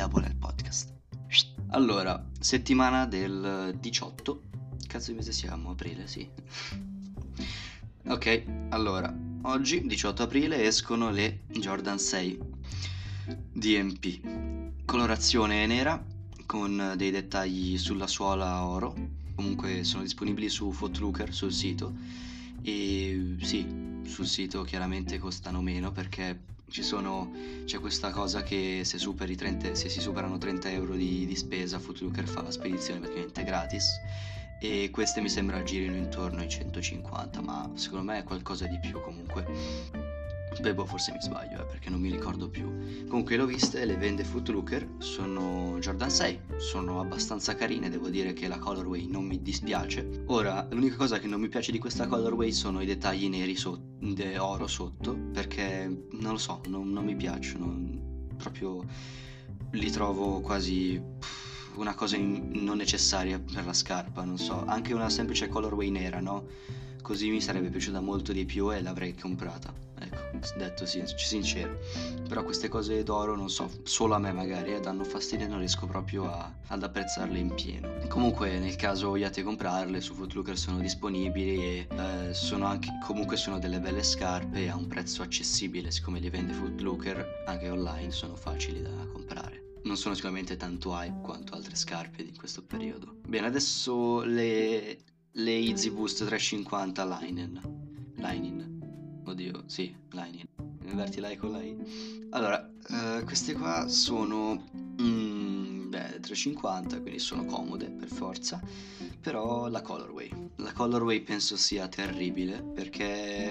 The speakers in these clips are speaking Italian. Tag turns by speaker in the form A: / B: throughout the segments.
A: Double L Podcast. Allora, settimana del 18. Cazzo di mese siamo? Aprile, sì. ok, allora, oggi, 18 aprile, escono le Jordan 6 DMP. Colorazione nera con dei dettagli sulla suola oro. Comunque sono disponibili su Footlooker, sul sito. E sì, sul sito chiaramente costano meno perché ci sono, c'è questa cosa che se, 30, se, si superano 30 euro di, di spesa Footlooker fa la spedizione praticamente gratis e queste mi sembra girino intorno ai 150 ma secondo me è qualcosa di più comunque Beh, boh, forse mi sbaglio, eh, perché non mi ricordo più. Comunque le ho viste, le vende Footlooker, sono Jordan 6, sono abbastanza carine, devo dire che la colorway non mi dispiace. Ora, l'unica cosa che non mi piace di questa colorway sono i dettagli neri sotto, de oro sotto, perché non lo so, non, non mi piacciono, proprio li trovo quasi una cosa in, non necessaria per la scarpa, non so, anche una semplice colorway nera, no? Così mi sarebbe piaciuta molto di più e l'avrei comprata detto sin- sincero. Però queste cose d'oro, non so, solo a me magari eh, danno fastidio e non riesco proprio a, ad apprezzarle in pieno. Comunque, nel caso vogliate comprarle, su Footlooker sono disponibili e eh, sono anche, comunque sono delle belle scarpe a un prezzo accessibile, siccome le vende Footlooker, anche online sono facili da comprare. Non sono sicuramente tanto hype quanto altre scarpe di questo periodo. Bene, adesso le, le Easy Boost 350 Linen. Linen Oddio, sì, Lightning. Inverti like con lei. Allora, uh, queste qua sono... Mm, beh, 350, quindi sono comode per forza. Però la colorway. La colorway penso sia terribile perché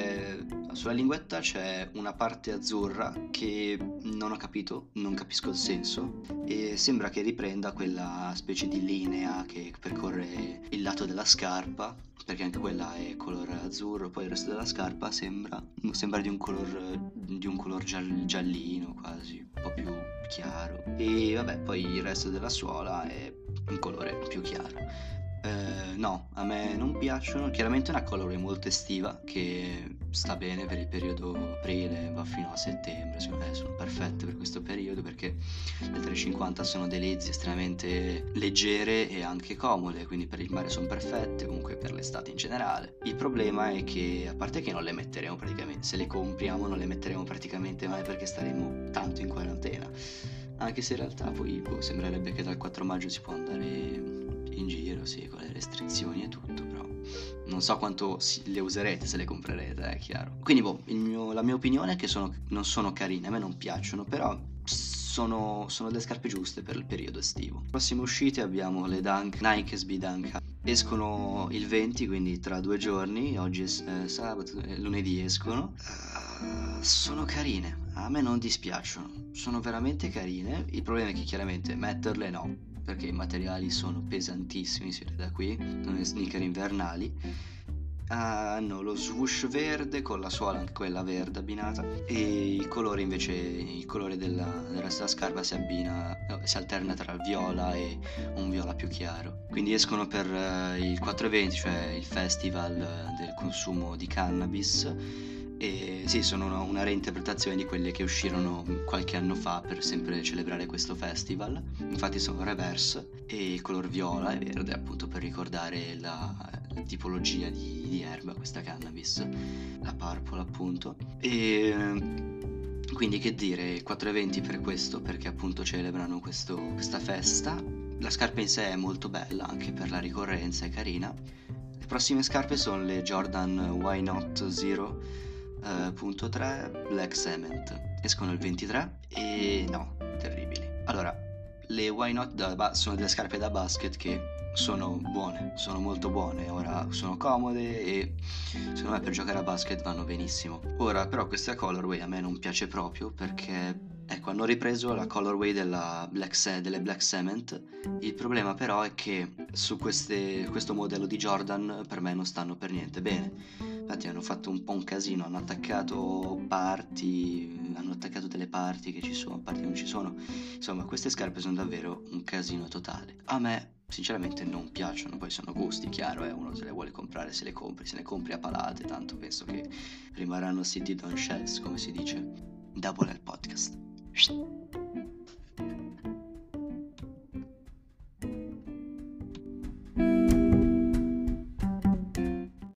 A: sulla linguetta c'è una parte azzurra che non ho capito, non capisco il senso e sembra che riprenda quella specie di linea che percorre il lato della scarpa perché anche quella è color azzurro, poi il resto della scarpa sembra, sembra di un color, di un color giallino quasi, un po' più chiaro. E vabbè, poi il resto della suola è un colore più chiaro. Eh, no, a me non piacciono. Chiaramente è una colore molto estiva che sta bene per il periodo aprile, va fino a settembre. Secondo me sono perfette per questo periodo perché le 350 sono delle Izzy estremamente leggere e anche comode, quindi per il mare sono perfette, comunque per l'estate in generale. Il problema è che, a parte che non le metteremo praticamente, se le compriamo non le metteremo praticamente mai perché staremo tanto in quarantena. Anche se in realtà poi boh, sembrerebbe che dal 4 maggio si può andare in giro, sì, con le restrizioni e tutto, però non so quanto le userete se le comprerete, è chiaro. Quindi, boh, mio, la mia opinione è che sono, non sono carine, a me non piacciono, però sono, sono le scarpe giuste per il periodo estivo. Prossime uscite abbiamo le Dunk, Nike SB Dunk. Escono il 20, quindi tra due giorni, oggi è eh, sabato, eh, lunedì escono. Uh, sono carine, a me non dispiacciono, sono veramente carine. Il problema è che chiaramente metterle no, perché i materiali sono pesantissimi, si vede da qui, sono sneaker invernali. Hanno lo swoosh verde con la suola anche quella verde abbinata e il colore invece, il colore della, del resto della scarpa si abbina, si alterna tra il viola e un viola più chiaro. Quindi escono per uh, il 420, cioè il festival del consumo di cannabis e sì, sono una, una, reinterpretazione di quelle che uscirono qualche anno fa per sempre celebrare questo festival. Infatti sono reverse e il color viola e verde appunto per ricordare la, la tipologia di, di, erba, questa cannabis, la purple appunto. E quindi che dire, 4 eventi per questo perché appunto celebrano questo, questa festa. La scarpa in sé è molto bella anche per la ricorrenza, è carina. Le prossime scarpe sono le Jordan Why Not Zero Uh, punto 3, Black Cement. Escono il 23 e no, terribili. Allora, le Why Not ba- sono delle scarpe da basket che sono buone, sono molto buone, ora sono comode e secondo me per giocare a basket vanno benissimo. Ora però questa colorway a me non piace proprio perché ecco hanno ripreso la colorway Black delle Black Cement, il problema però è che su queste, questo modello di Jordan per me non stanno per niente bene infatti hanno fatto un po' un casino, hanno attaccato parti, hanno attaccato delle parti che ci sono, parti che non ci sono. Insomma, queste scarpe sono davvero un casino totale. A me sinceramente non piacciono, poi sono gusti, chiaro, eh, uno se le vuole comprare se le compri, se ne compri a palate, tanto penso che rimarranno siti on shelves, come si dice. Double al podcast. Шт.